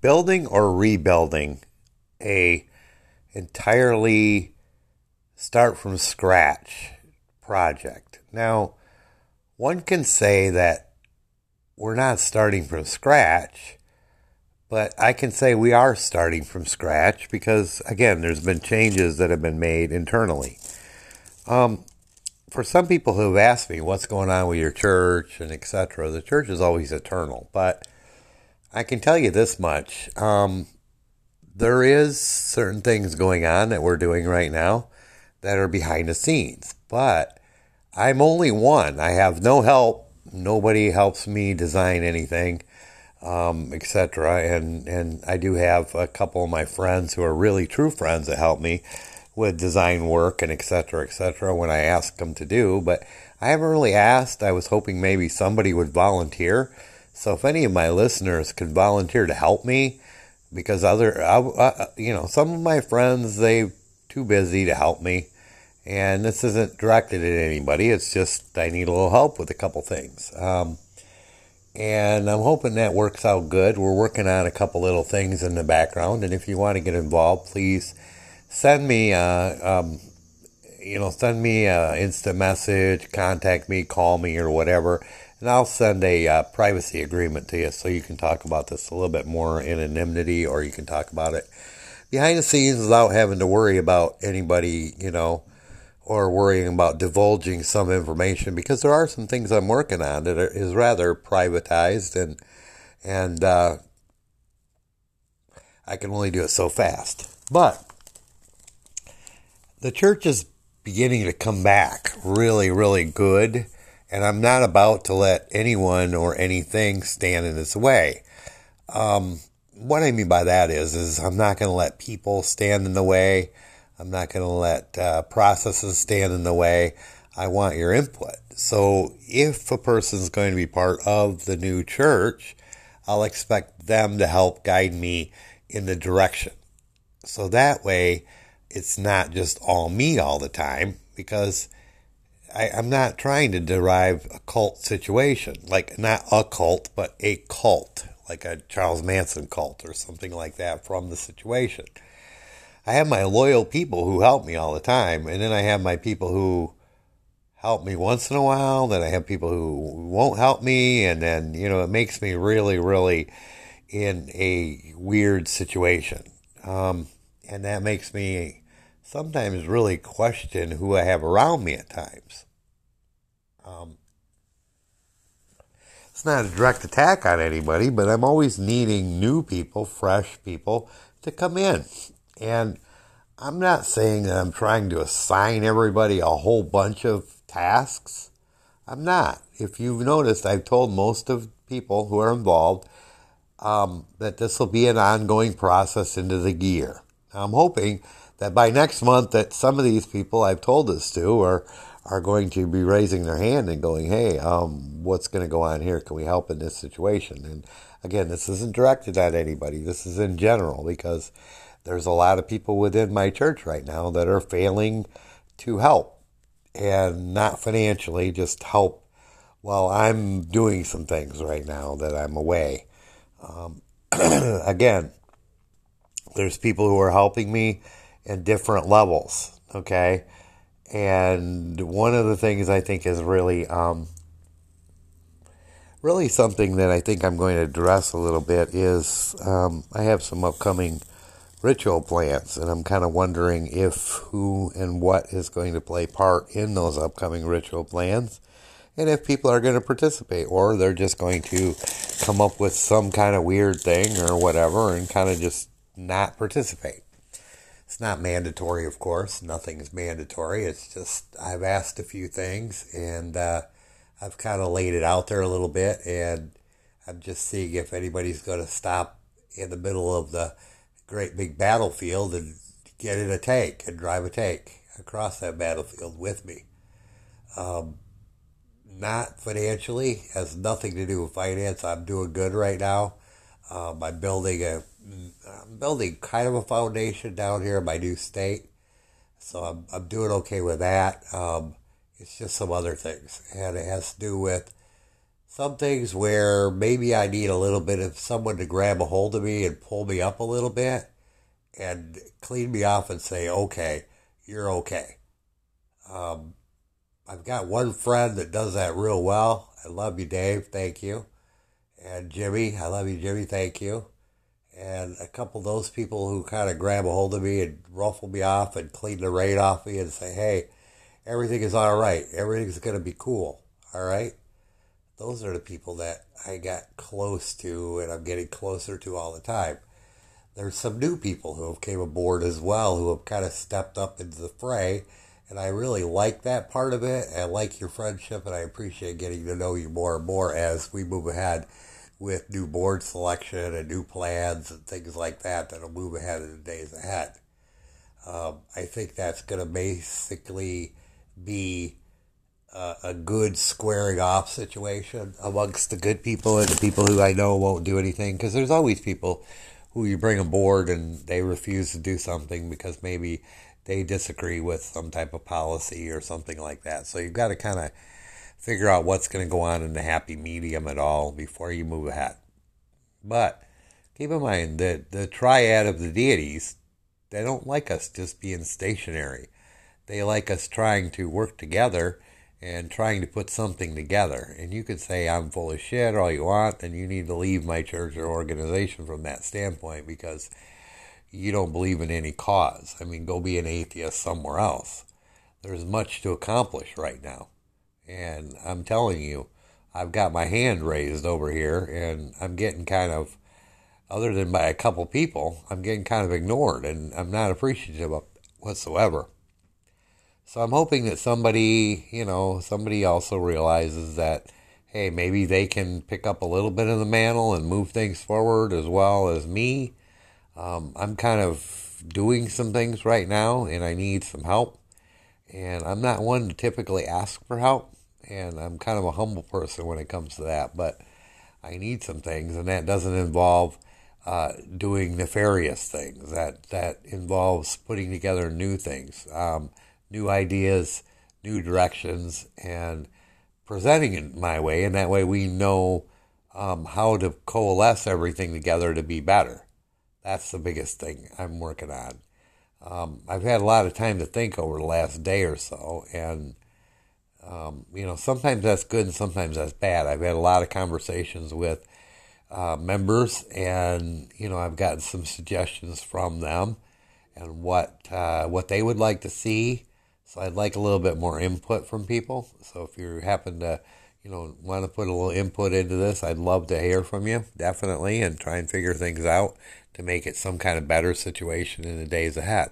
building or rebuilding a entirely start from scratch project. Now, one can say that we're not starting from scratch, but I can say we are starting from scratch because, again, there's been changes that have been made internally. Um, for some people who have asked me what's going on with your church and etc., the church is always eternal. But I can tell you this much: um, there is certain things going on that we're doing right now that are behind the scenes. But I'm only one. I have no help. Nobody helps me design anything, um, etc. And and I do have a couple of my friends who are really true friends that help me with design work and etc. etc. when I ask them to do, but I haven't really asked. I was hoping maybe somebody would volunteer. So if any of my listeners could volunteer to help me, because other, I, you know, some of my friends they too busy to help me, and this isn't directed at anybody. It's just I need a little help with a couple things. Um, and I'm hoping that works out good. We're working on a couple little things in the background, and if you want to get involved, please send me, uh, um, you know, send me an instant message, contact me, call me, or whatever, and I'll send a uh, privacy agreement to you so you can talk about this a little bit more in anonymity, or you can talk about it behind the scenes without having to worry about anybody, you know, or worrying about divulging some information because there are some things I'm working on that is rather privatized and and uh, I can only do it so fast. But the church is beginning to come back really, really good. And I'm not about to let anyone or anything stand in its way. Um, what I mean by that is, is I'm not going to let people stand in the way. I'm not going to let uh, processes stand in the way. I want your input. So if a person is going to be part of the new church, I'll expect them to help guide me in the direction. So that way, it's not just all me all the time because I, am not trying to derive a cult situation, like not a cult, but a cult, like a Charles Manson cult or something like that from the situation. I have my loyal people who help me all the time, and then I have my people who help me once in a while, then I have people who won't help me, and then, you know, it makes me really, really in a weird situation. Um, and that makes me sometimes really question who I have around me at times. Um, it's not a direct attack on anybody, but I'm always needing new people, fresh people to come in. And I'm not saying that I'm trying to assign everybody a whole bunch of tasks. I'm not. If you've noticed, I've told most of people who are involved um, that this will be an ongoing process into the year. I'm hoping that by next month that some of these people I've told this to are are going to be raising their hand and going, "Hey, um, what's going to go on here? Can we help in this situation?" And again, this isn't directed at anybody. This is in general because there's a lot of people within my church right now that are failing to help and not financially, just help while I'm doing some things right now that I'm away. Um, again, there's people who are helping me in different levels. Okay. And one of the things I think is really, um, really something that I think I'm going to address a little bit is um, I have some upcoming ritual plans, and I'm kind of wondering if who and what is going to play part in those upcoming ritual plans, and if people are going to participate, or they're just going to come up with some kind of weird thing or whatever and kind of just not participate. Not mandatory, of course. Nothing is mandatory. It's just I've asked a few things and uh, I've kind of laid it out there a little bit, and I'm just seeing if anybody's going to stop in the middle of the great big battlefield and get in a tank and drive a tank across that battlefield with me. Um, not financially, has nothing to do with finance. I'm doing good right now. Um, I'm building a I'm building kind of a foundation down here in my new state, so I'm I'm doing okay with that. Um, it's just some other things, and it has to do with some things where maybe I need a little bit of someone to grab a hold of me and pull me up a little bit and clean me off and say, okay, you're okay. Um, I've got one friend that does that real well. I love you, Dave. Thank you. And Jimmy, I love you, Jimmy. Thank you. And a couple of those people who kind of grab a hold of me and ruffle me off and clean the rain off me and say, hey, everything is all right. Everything's going to be cool. All right those are the people that I got close to and I'm getting closer to all the time. There's some new people who have came aboard as well who have kind of stepped up into the fray and I really like that part of it. I like your friendship and I appreciate getting to know you more and more as we move ahead with new board selection and new plans and things like that that'll move ahead in the days ahead. Um, I think that's going to basically be uh, a good squaring off situation amongst the good people and the people who I know won't do anything. Because there's always people who you bring aboard and they refuse to do something because maybe they disagree with some type of policy or something like that. So you've got to kind of figure out what's going to go on in the happy medium at all before you move ahead. But keep in mind that the triad of the deities, they don't like us just being stationary. They like us trying to work together and trying to put something together. And you could say I'm full of shit all you want, and you need to leave my church or organization from that standpoint because you don't believe in any cause. I mean, go be an atheist somewhere else. There's much to accomplish right now. And I'm telling you, I've got my hand raised over here, and I'm getting kind of, other than by a couple people, I'm getting kind of ignored, and I'm not appreciative of whatsoever. So I'm hoping that somebody, you know, somebody also realizes that, hey, maybe they can pick up a little bit of the mantle and move things forward as well as me. Um, I'm kind of doing some things right now and I need some help. And I'm not one to typically ask for help. And I'm kind of a humble person when it comes to that. But I need some things, and that doesn't involve uh, doing nefarious things. That that involves putting together new things. Um, new ideas, new directions, and presenting it my way. And that way we know um, how to coalesce everything together to be better. That's the biggest thing I'm working on. Um, I've had a lot of time to think over the last day or so, and um, you know, sometimes that's good and sometimes that's bad. I've had a lot of conversations with uh, members, and you know, I've gotten some suggestions from them and what uh, what they would like to see so I'd like a little bit more input from people. So if you happen to, you know, want to put a little input into this, I'd love to hear from you, definitely, and try and figure things out to make it some kind of better situation in the days ahead.